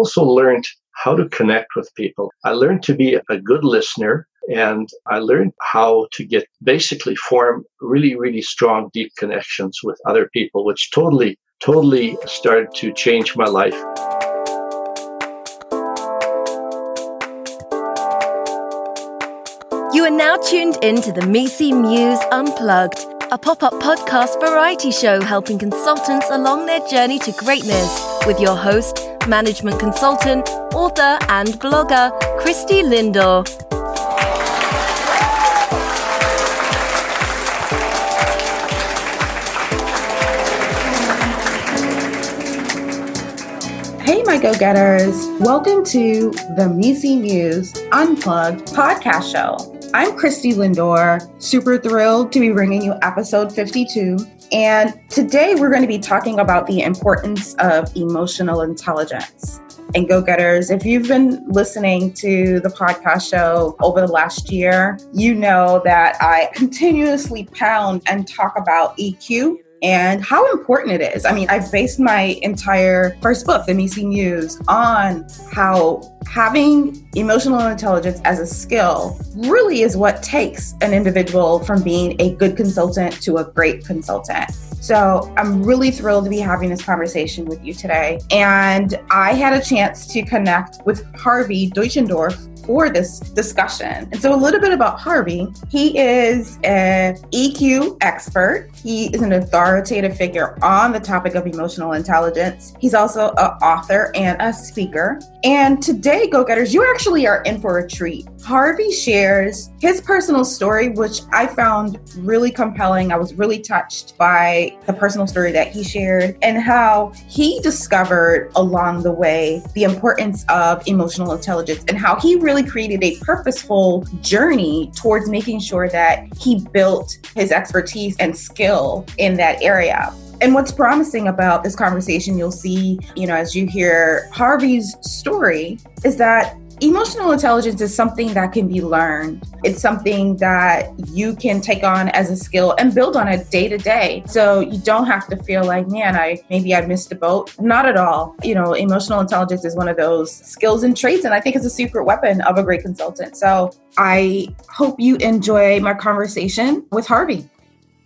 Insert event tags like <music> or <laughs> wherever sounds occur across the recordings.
also learned how to connect with people. I learned to be a good listener and I learned how to get basically form really, really strong, deep connections with other people, which totally, totally started to change my life. You are now tuned into the MECE Muse Unplugged, a pop up podcast variety show helping consultants along their journey to greatness with your host, management consultant, author, and blogger, Christie Lindor. Hey, my go getters. Welcome to the MECE Muse Unplugged podcast show. I'm Christie Lindor, super thrilled to be bringing you episode 52. And today we're going to be talking about the importance of emotional intelligence. And go getters, if you've been listening to the podcast show over the last year, you know that I continuously pound and talk about EQ and how important it is. I mean, I've based my entire first book, The MECE Muse, on how having emotional intelligence as a skill really is what takes an individual from being a good consultant to a great consultant. So I'm really thrilled to be having this conversation with you today. And I had a chance to connect with Harvey Deutschendorf for this discussion. And so, a little bit about Harvey. He is an EQ expert, he is an authoritative figure on the topic of emotional intelligence. He's also an author and a speaker. And today, go getters, you actually are in for a treat. Harvey shares his personal story, which I found really compelling. I was really touched by the personal story that he shared and how he discovered along the way the importance of emotional intelligence and how he really created a purposeful journey towards making sure that he built his expertise and skill in that area. And what's promising about this conversation, you'll see, you know, as you hear Harvey's story, is that Emotional intelligence is something that can be learned. It's something that you can take on as a skill and build on it day to day. So you don't have to feel like, man, I maybe I missed a boat. Not at all. You know, emotional intelligence is one of those skills and traits, and I think it's a secret weapon of a great consultant. So I hope you enjoy my conversation with Harvey.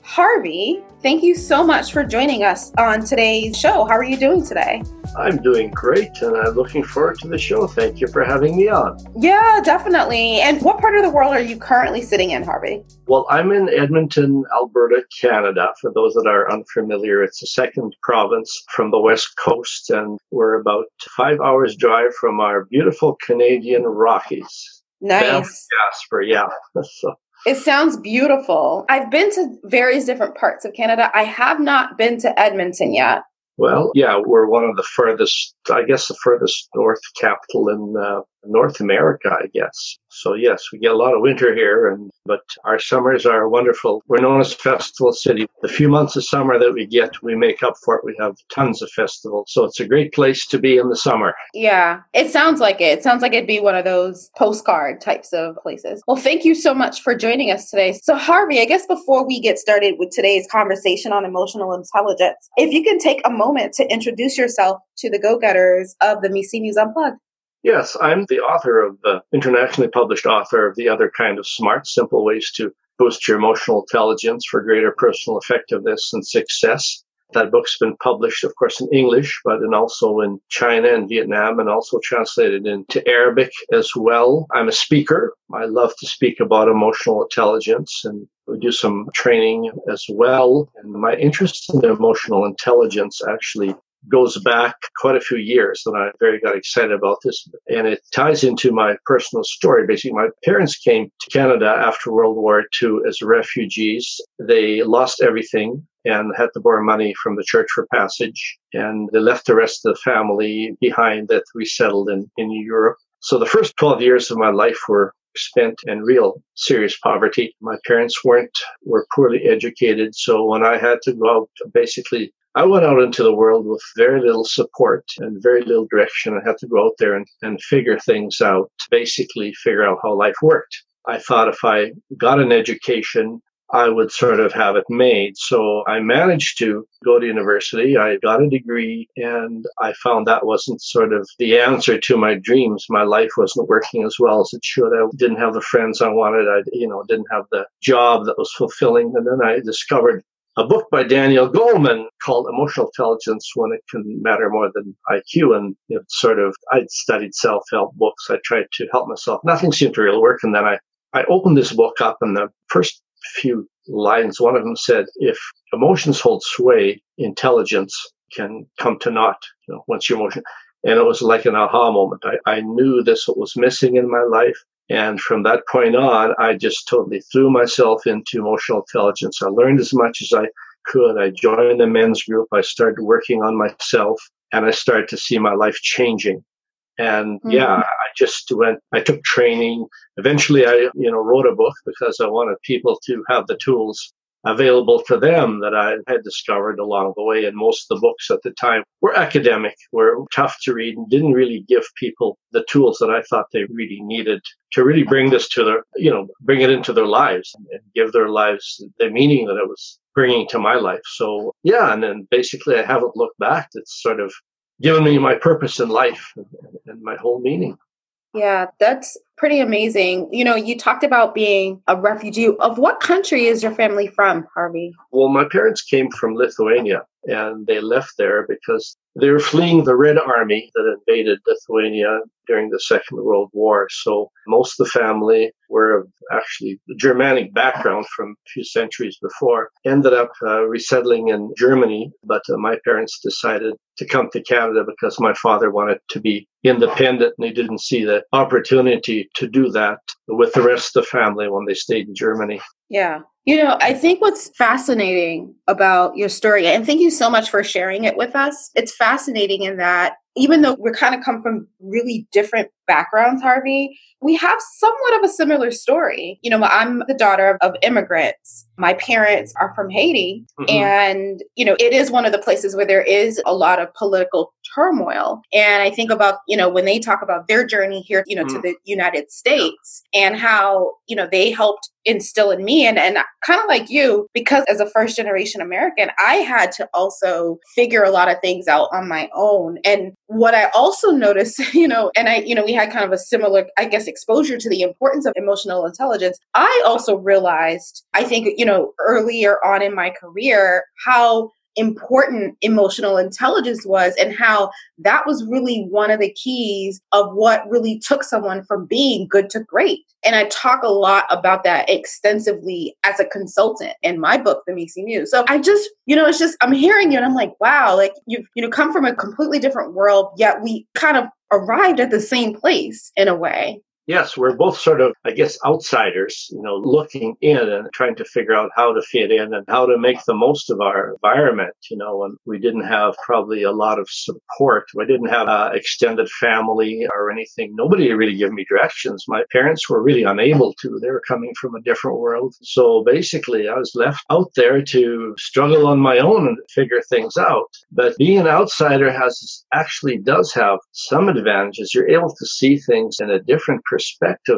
Harvey, thank you so much for joining us on today's show. How are you doing today? I'm doing great and I'm looking forward to the show. Thank you for having me on. Yeah, definitely. And what part of the world are you currently sitting in, Harvey? Well, I'm in Edmonton, Alberta, Canada. For those that are unfamiliar, it's the second province from the west coast, and we're about five hours drive from our beautiful Canadian Rockies. Nice. Jasper, yeah. <laughs> so it sounds beautiful. I've been to various different parts of Canada. I have not been to Edmonton yet. Well, yeah, we're one of the furthest, I guess, the furthest north capital in uh, North America, I guess. So yes, we get a lot of winter here, and but our summers are wonderful. We're known as Festival City. The few months of summer that we get, we make up for it. We have tons of festivals, so it's a great place to be in the summer. Yeah, it sounds like it. It sounds like it'd be one of those postcard types of places. Well, thank you so much for joining us today. So Harvey, I guess before we get started with today's conversation on emotional intelligence, if you can take a moment to introduce yourself to the go-getters of the MECE Muse Unplugged. Yes, I'm the author of the internationally published author of The Other Kind of Smart Simple Ways to Boost Your Emotional Intelligence for Greater Personal Effectiveness and Success. That book's been published, of course, in English, but then also in China and Vietnam, and also translated into Arabic as well. I'm a speaker. I love to speak about emotional intelligence and we do some training as well. And my interest in emotional intelligence actually goes back quite a few years and I very got excited about this. And it ties into my personal story. Basically, my parents came to Canada after World War II as refugees. They lost everything and had to borrow money from the church for passage. And they left the rest of the family behind that resettled in, in Europe. So the first 12 years of my life were spent in real serious poverty. My parents weren't, were poorly educated. So when I had to go out, basically I went out into the world with very little support and very little direction. I had to go out there and, and figure things out, basically figure out how life worked. I thought if I got an education, I would sort of have it made. So I managed to go to university. I got a degree and I found that wasn't sort of the answer to my dreams. My life wasn't working as well as it should. I didn't have the friends I wanted. I, you know, didn't have the job that was fulfilling. And then I discovered a book by Daniel Goleman called Emotional Intelligence When It Can Matter More Than IQ. And it sort of, I'd studied self-help books. I tried to help myself. Nothing seemed to really work. And then I, I opened this book up and the first few lines, one of them said, if emotions hold sway, intelligence can come to naught, you know, once your emotion. And it was like an aha moment. I, I knew this was missing in my life. And from that point on, I just totally threw myself into emotional intelligence. I learned as much as I could. I joined the men's group. I started working on myself and I started to see my life changing. And mm-hmm. yeah, I just went, I took training. Eventually I, you know, wrote a book because I wanted people to have the tools available to them that I had discovered along the way. And most of the books at the time were academic, were tough to read and didn't really give people the tools that I thought they really needed to really bring this to their, you know, bring it into their lives and give their lives the meaning that it was bringing to my life. So yeah. And then basically I haven't looked back. It's sort of given me my purpose in life and my whole meaning. Yeah, that's pretty amazing. You know, you talked about being a refugee. Of what country is your family from, Harvey? Well, my parents came from Lithuania and they left there because they were fleeing the Red Army that invaded Lithuania during the Second World War. So most of the family were of actually Germanic background from a few centuries before, ended up uh, resettling in Germany. But uh, my parents decided to come to Canada because my father wanted to be independent and he didn't see the opportunity to do that with the rest of the family when they stayed in Germany. Yeah. You know, I think what's fascinating about your story, and thank you so much for sharing it with us. It's fascinating in that even though we kind of come from really different backgrounds, Harvey, we have somewhat of a similar story. You know, I'm the daughter of, immigrants. My parents are from Haiti. Mm-hmm. And, you know, it is one of the places where there is a lot of political turmoil. And I think about, you know, when they talk about their journey here, you know, mm-hmm. to the United States and how, you know, they helped instill in me and, and kind of like you because as a first generation american i had to also figure a lot of things out on my own and what i also noticed <laughs> you know and i you know we had kind of a similar i guess exposure to the importance of emotional intelligence i also realized i think you know earlier on in my career how important emotional intelligence was and how that was really one of the keys of what really took someone from being good to great. And I talk a lot about that extensively as a consultant in my book, The MECE Muse. So I just, you know, it's just, I'm hearing you and I'm like, wow, like you've, you know, come from a completely different world, yet we kind of arrived at the same place in a way. Yes, we're both sort of, I guess, outsiders, you know, looking in and trying to figure out how to fit in and how to make the most of our environment, you know, and we didn't have probably a lot of support. We didn't have an extended family or anything. Nobody really gave me directions. My parents were really unable to. They were coming from a different world. So basically, I was left out there to struggle on my own and figure things out. But being an outsider has actually does have some advantages. You're able to see things in a different perspective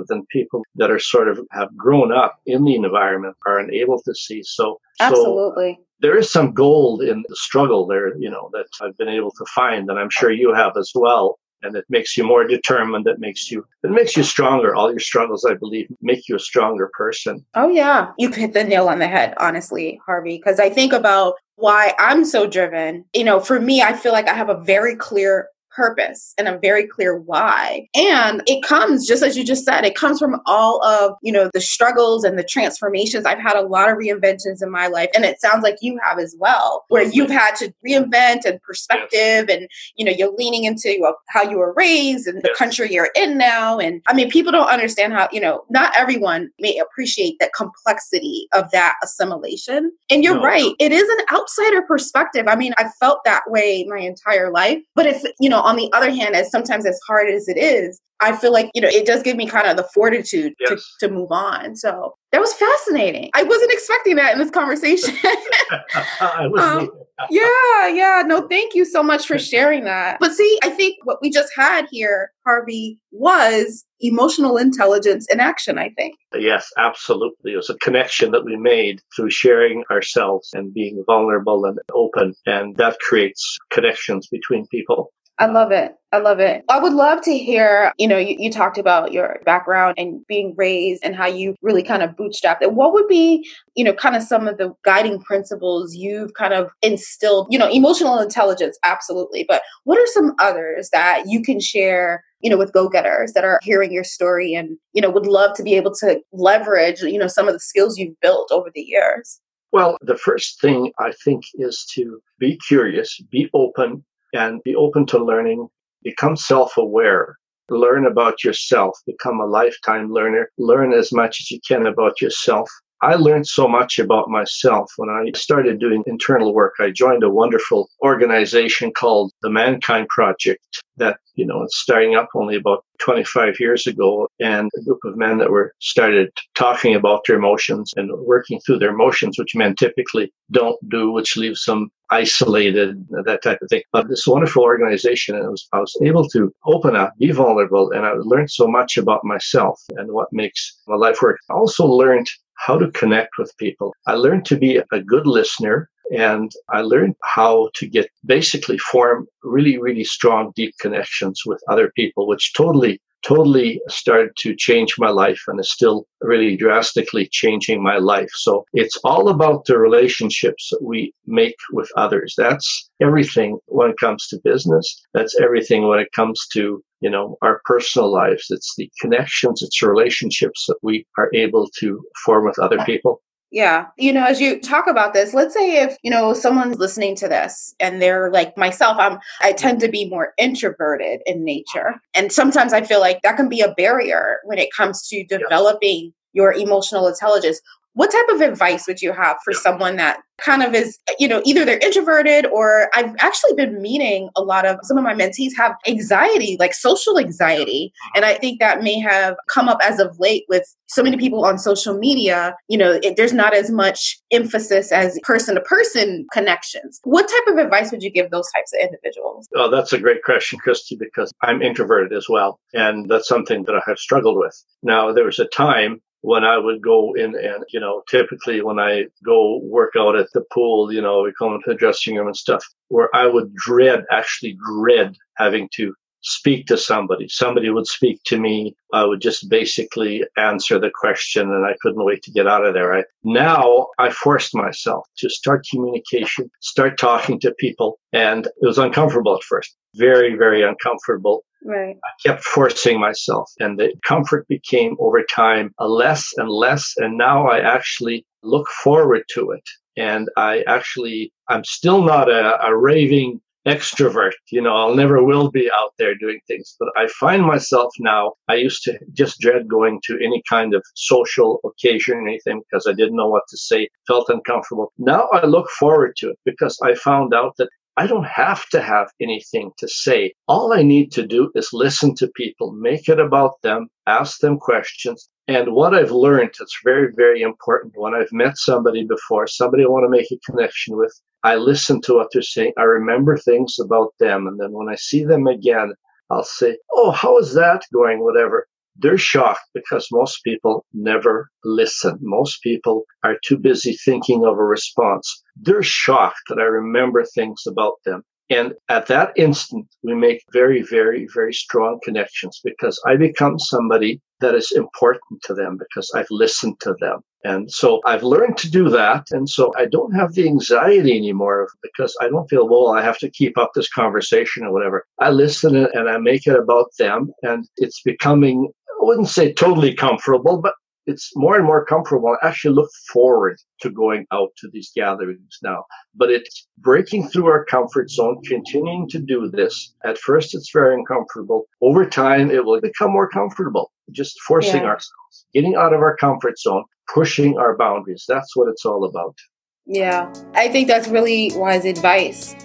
than people that are sort of have grown up in the environment are unable to see. So, absolutely. So there is some gold in the struggle there, you know, that I've been able to find, and I'm sure you have as well. And it makes you more determined. It makes you, it makes you stronger. All your struggles, I believe, make you a stronger person. Oh yeah, you hit the nail on the head, honestly, Harvey. Because I think about why I'm so driven. You know, for me, I feel like I have a very clear purpose and a very clear why. And it comes, just as you just said, it comes from all of, you know, the struggles and the transformations. I've had a lot of reinventions in my life. And it sounds like you have as well, where you've had to reinvent and perspective and, you know, you're leaning into how you were raised and the country you're in now. And I mean, people don't understand how, you know, not everyone may appreciate that complexity of that assimilation. And you're no. right. It is an outsider perspective. I mean, I felt that way my entire life. But if, you know, on the other hand, as sometimes as hard as it is, I feel like, you know, it does give me kind of the fortitude yes. to, to move on. So that was fascinating. I wasn't expecting that in this conversation. <laughs> um, <laughs> yeah, yeah. No, thank you so much for <laughs> sharing that. But see, I think what we just had here, Harvey, was emotional intelligence in action, I think. Yes, absolutely. It was a connection that we made through sharing ourselves and being vulnerable and open. And that creates connections between people. I love it. I love it. I would love to hear, you know, you, you, talked about your background and being raised and how you really kind of bootstrapped it. What would be, you know, kind of some of the guiding principles you've kind of instilled, you know, emotional intelligence, absolutely. But what are some others that you can share, you know, with go-getters that are hearing your story and, you know, would love to be able to leverage, you know, some of the skills you've built over the years? Well, the first thing I think is to be curious, be open, and be open to learning, become self aware, learn about yourself, become a lifetime learner, learn as much as you can about yourself. I learned so much about myself when I started doing internal work. I joined a wonderful organization called the Mankind Project that, you know, it's starting up only about 25 years ago and a group of men that were started talking about their emotions and working through their emotions, which men typically don't do, which leaves them isolated, that type of thing. But this wonderful organization, and was, I was able to open up, be vulnerable, and I learned so much about myself and what makes my life work. I also learned how to connect with people. I learned to be a good listener and I learned how to get basically form really, really strong, deep connections with other people, which totally totally started to change my life and is still really drastically changing my life. So it's all about the relationships that we make with others. That's everything when it comes to business. That's everything when it comes to, you know, our personal lives. It's the connections, it's relationships that we are able to form with other people. Yeah. You know, as you talk about this, let's say if, you know, someone's listening to this and they're like myself, I'm I tend to be more introverted in nature. And sometimes I feel like that can be a barrier when it comes to developing your emotional intelligence. What type of advice would you have for someone that kind of is, you know, either they're introverted or I've actually been meeting a lot of some of my mentees have anxiety, like social anxiety. Uh-huh. And I think that may have come up as of late with so many people on social media. You know, it, there's not as much emphasis as person to person connections. What type of advice would you give those types of individuals? Oh, that's a great question, Christie, because I'm introverted as well. And that's something that I have struggled with. Now, there was a time when I would go in and, you know, typically when I go work out at the pool, you know, we come into the dressing room and stuff, where I would dread, actually dread having to speak to somebody. Somebody would speak to me. I would just basically answer the question and I couldn't wait to get out of there. I, now I forced myself to start communication, start talking to people. And it was uncomfortable at first, very, very uncomfortable. Right. I kept forcing myself and the comfort became over time a less and less. And now I actually look forward to it. And I actually, I'm still not a, a raving extrovert. You know, I'll never will be out there doing things, but I find myself now, I used to just dread going to any kind of social occasion or anything because I didn't know what to say, felt uncomfortable. Now I look forward to it because I found out that I don't have to have anything to say. All I need to do is listen to people, make it about them, ask them questions. And what I've learned, it's very, very important. When I've met somebody before, somebody I want to make a connection with, I listen to what they're saying. I remember things about them. And then when I see them again, I'll say, Oh, how is that going? Whatever they're shocked because most people never listen. Most people are too busy thinking of a response. They're shocked that I remember things about them. And at that instant, we make very, very, very strong connections because I become somebody that is important to them because I've listened to them. And so I've learned to do that. And so I don't have the anxiety anymore because I don't feel, well, I have to keep up this conversation or whatever. I listen and I make it about them. And it's becoming wouldn't say totally comfortable, but it's more and more comfortable. I actually look forward to going out to these gatherings now. But it's breaking through our comfort zone, continuing to do this. At first, it's very uncomfortable. Over time, it will become more comfortable. Just forcing yeah. ourselves, getting out of our comfort zone, pushing our boundaries. That's what it's all about. Yeah, I think that's really wise advice.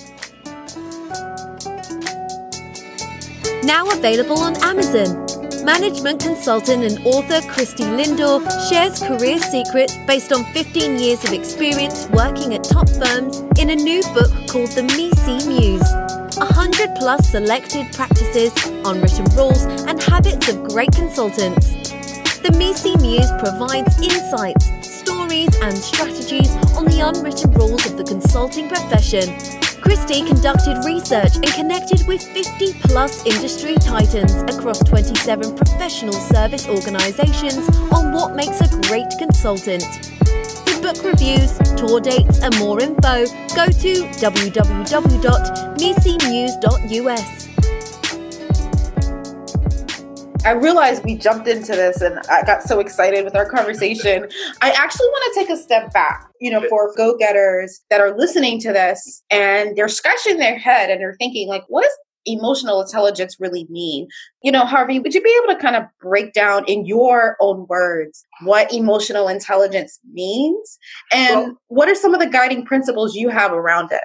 Now available on Amazon. Management consultant and author Christie Lindor shares career secrets based on 15 years of experience working at top firms in a new book called The MECE Muse. 100 plus selected practices, unwritten rules, and habits of great consultants. The MECE Muse provides insights, stories, and strategies on the unwritten rules of the consulting profession Christie conducted research and connected with 50 plus industry titans across 27 professional service organizations on what makes a great consultant. For book reviews, tour dates, and more info, go to www.mecemuse.us. I realized we jumped into this and I got so excited with our conversation. I actually want to take a step back, you know, for go getters that are listening to this and they're scratching their head and they're thinking, like, what does emotional intelligence really mean? You know, Harvey, would you be able to kind of break down in your own words what emotional intelligence means and well, what are some of the guiding principles you have around it?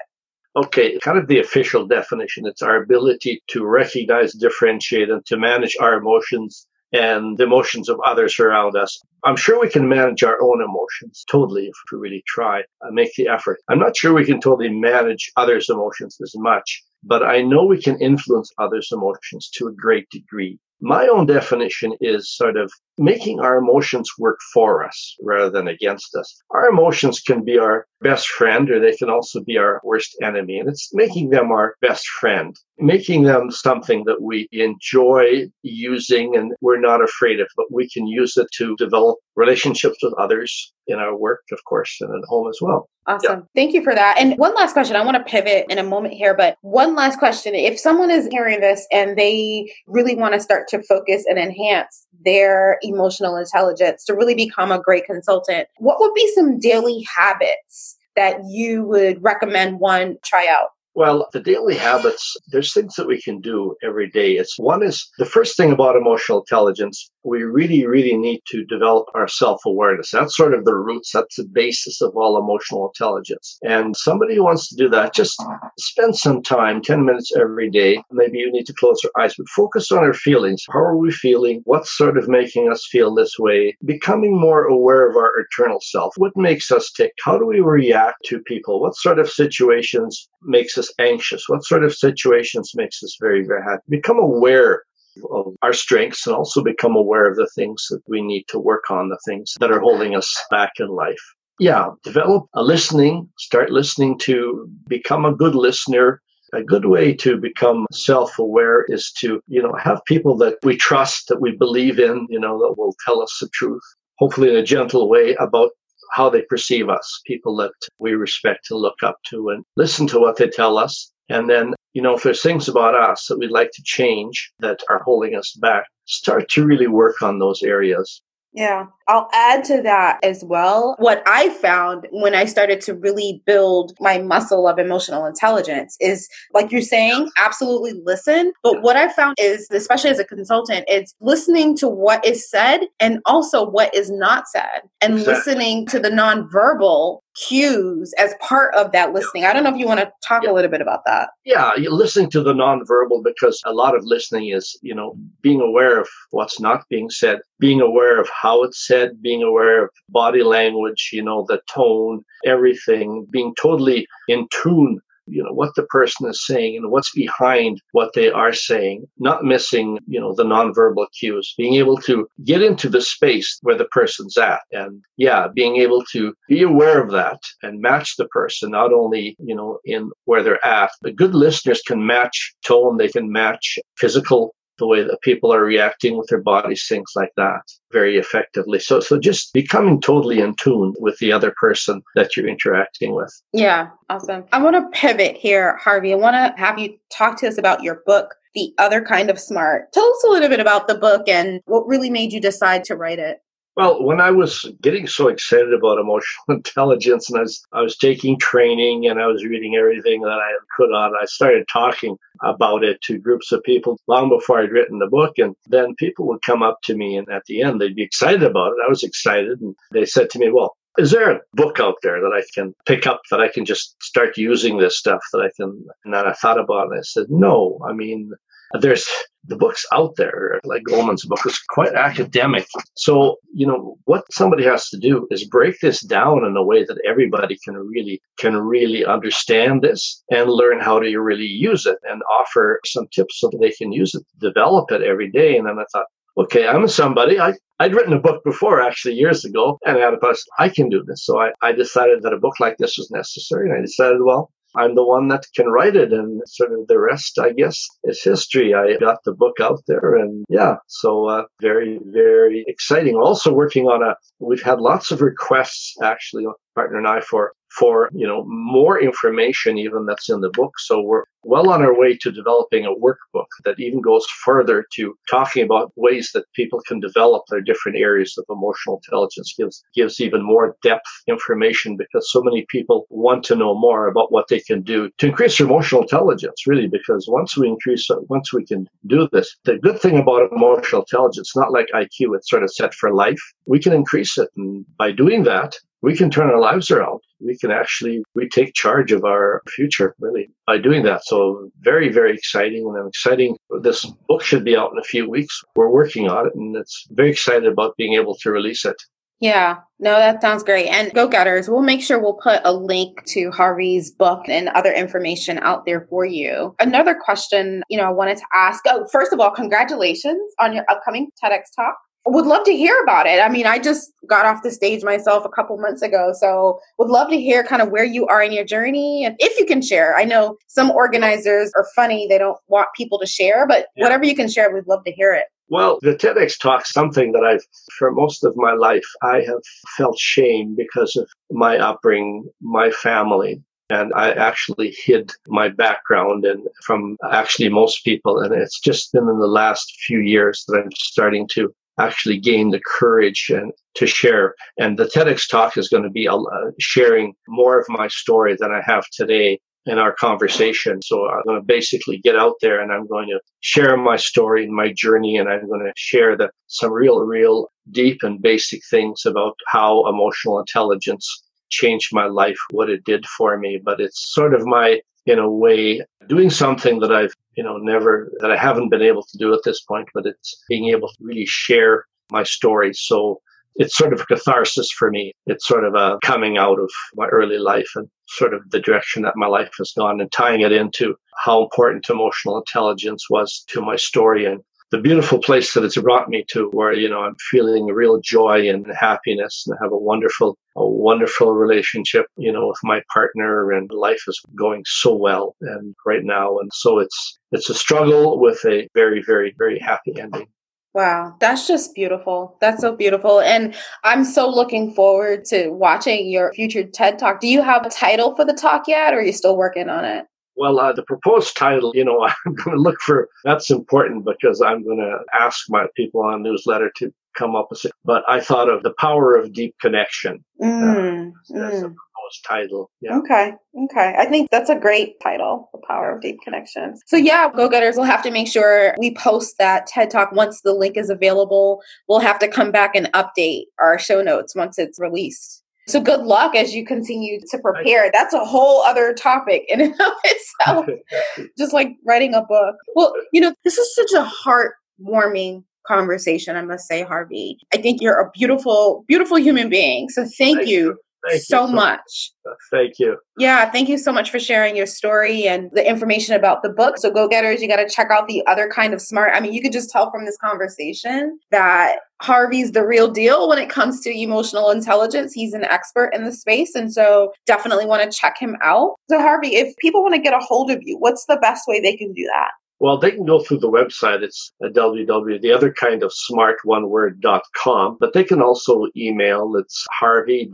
Okay, kind of the official definition. It's our ability to recognize, differentiate, and to manage our emotions and the emotions of others around us. I'm sure we can manage our own emotions totally if we really try and make the effort. I'm not sure we can totally manage others' emotions as much, but I know we can influence others' emotions to a great degree. My own definition is sort of making our emotions work for us rather than against us. Our emotions can be our best friend or they can also be our worst enemy. And it's making them our best friend, making them something that we enjoy using and we're not afraid of, but we can use it to develop relationships with others in our work, of course, and at home as well. Awesome. Yeah. Thank you for that. And one last question. I want to pivot in a moment here, but one last question. If someone is hearing this and they really want to start to focus and enhance their emotional intelligence to really become a great consultant, what would be some daily habits that you would recommend one try out? Well, the daily habits, there's things that we can do every day. It's one is the first thing about emotional intelligence, we really, really need to develop our self awareness. That's sort of the roots, that's the basis of all emotional intelligence. And somebody who wants to do that, just spend some time, 10 minutes every day. Maybe you need to close your eyes, but focus on our feelings. How are we feeling? What's sort of making us feel this way? Becoming more aware of our eternal self. What makes us tick? How do we react to people? What sort of situations makes us us anxious? What sort of situations makes us very, very happy? Become aware of our strengths and also become aware of the things that we need to work on, the things that are holding us back in life. Yeah, develop a listening, start listening to become a good listener. A good way to become self-aware is to, you know, have people that we trust, that we believe in, you know, that will tell us the truth, hopefully in a gentle way about how they perceive us, people that we respect and look up to and listen to what they tell us. And then, you know, if there's things about us that we'd like to change that are holding us back, start to really work on those areas. Yeah. I'll add to that as well. What I found when I started to really build my muscle of emotional intelligence is like you're saying, absolutely listen. But what I found is, especially as a consultant, it's listening to what is said and also what is not said and exactly. listening to the nonverbal cues as part of that listening. I don't know if you want to talk yeah. a little bit about that. Yeah, you're listening to the nonverbal because a lot of listening is, you know, being aware of what's not being said, being aware of how it's said, being aware of body language, you know, the tone, everything, being totally in tune you know what the person is saying and what's behind what they are saying not missing you know the nonverbal cues being able to get into the space where the person's at and yeah being able to be aware of that and match the person not only you know in where they're at. But good listeners can match tone they can match physical the way that people are reacting with their bodies, things like that, very effectively. So, so just becoming totally in tune with the other person that you're interacting with. Yeah, awesome. I want to pivot here, Harvey. I want to have you talk to us about your book, The Other Kind of Smart. Tell us a little bit about the book and what really made you decide to write it. Well, when I was getting so excited about emotional <laughs> intelligence and I was, I was taking training and I was reading everything that I could on, I started talking about it to groups of people long before I'd written the book. And then people would come up to me and at the end they'd be excited about it. I was excited. And they said to me, well, is there a book out there that I can pick up that I can just start using this stuff that I can? And then I thought about it. And I said, no, I mean, there's the book's out there, like Goleman's book is quite academic. So, you know, what somebody has to do is break this down in a way that everybody can really, can really understand this and learn how to really use it and offer some tips so they can use it, develop it every day. And then I thought, okay, I'm somebody. I, I'd written a book before, actually, years ago, and I had a bus. I can do this. So I, I decided that a book like this was necessary. And I decided, well, I'm the one that can write it and sort of the rest, I guess, is history. I got the book out there and yeah, so uh, very, very exciting. Also working on a, we've had lots of requests actually, partner and I for for you know more information even that's in the book. So we're well on our way to developing a workbook that even goes further to talking about ways that people can develop their different areas of emotional intelligence gives gives even more depth information because so many people want to know more about what they can do to increase their emotional intelligence really because once we increase once we can do this the good thing about emotional intelligence not like IQ it's sort of set for life. We can increase it. And by doing that we can turn our lives around. We can actually, we take charge of our future really by doing that. So very, very exciting. And I'm exciting. This book should be out in a few weeks. We're working on it and it's very excited about being able to release it. Yeah, no, that sounds great. And go getters, we'll make sure we'll put a link to Harvey's book and other information out there for you. Another question, you know, I wanted to ask. Oh, first of all, congratulations on your upcoming TEDx talk would love to hear about it. I mean, I just got off the stage myself a couple months ago, so would love to hear kind of where you are in your journey and if you can share. I know some organizers are funny, they don't want people to share, but yeah. whatever you can share, we'd love to hear it. Well, the TEDx talk something that I've, for most of my life, I have felt shame because of my upbringing, my family. And I actually hid my background and from actually most people. And it's just been in the last few years that I'm starting to actually gain the courage and to share. And the TEDx talk is going to be uh, sharing more of my story than I have today in our conversation. So I'm going to basically get out there and I'm going to share my story and my journey. And I'm going to share the, some real, real deep and basic things about how emotional intelligence changed my life, what it did for me. But it's sort of my in a way doing something that I've, you know, never, that I haven't been able to do at this point, but it's being able to really share my story. So it's sort of a catharsis for me. It's sort of a coming out of my early life and sort of the direction that my life has gone and tying it into how important emotional intelligence was to my story and the beautiful place that it's brought me to where, you know, I'm feeling real joy and happiness and I have a wonderful, a wonderful relationship, you know, with my partner and life is going so well and right now. And so it's, it's a struggle with a very, very, very happy ending. Wow, that's just beautiful. That's so beautiful. And I'm so looking forward to watching your future TED Talk. Do you have a title for the talk yet, or are you still working on it? Well, uh, the proposed title, you know, <laughs> I'm going to look for that's important because I'm going to ask my people on newsletter to come up with it. But I thought of the power of deep connection. Mm, uh, as, mm. a proposed title. Yeah. Okay. Okay. I think that's a great title, The Power of Deep Connections. So yeah, go getters, we'll have to make sure we post that TED Talk once the link is available. We'll have to come back and update our show notes once it's released. So good luck as you continue to prepare. That's a whole other topic in and of itself. <laughs> Just like writing a book. Well, you know, this is such a heartwarming conversation, I must say, Harvey. I think you're a beautiful, beautiful human being. So thank, thank you. Thank so, you so much. Thank you. Yeah, thank you so much for sharing your story and the information about the book. So, go getters, you got to check out the other kind of smart. I mean, you could just tell from this conversation that Harvey's the real deal when it comes to emotional intelligence. He's an expert in the space. And so, definitely want to check him out. So, Harvey, if people want to get a hold of you, what's the best way they can do that? Well, they can go through the website. It's www, the other kind of smart one word.com, but they can also email. It's harvey.e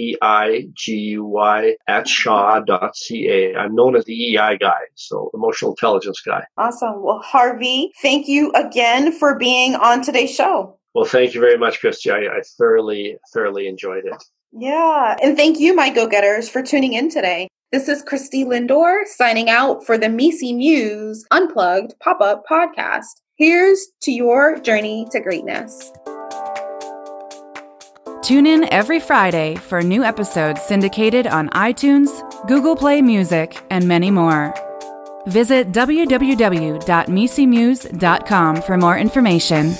E-I-G-U-Y at shaw.ca. I'm known as the EI guy, so emotional intelligence guy. Awesome. Well, Harvey, thank you again for being on today's show. Well, thank you very much, Christie. I, I thoroughly, thoroughly enjoyed it. Yeah. And thank you, my go-getters, for tuning in today. This is Christie Lindor signing out for the MECE Muse Unplugged pop-up podcast. Here's to your journey to greatness. Tune in every Friday for new episodes syndicated on iTunes, Google Play Music, and many more. Visit www.mecemuse.com for more information.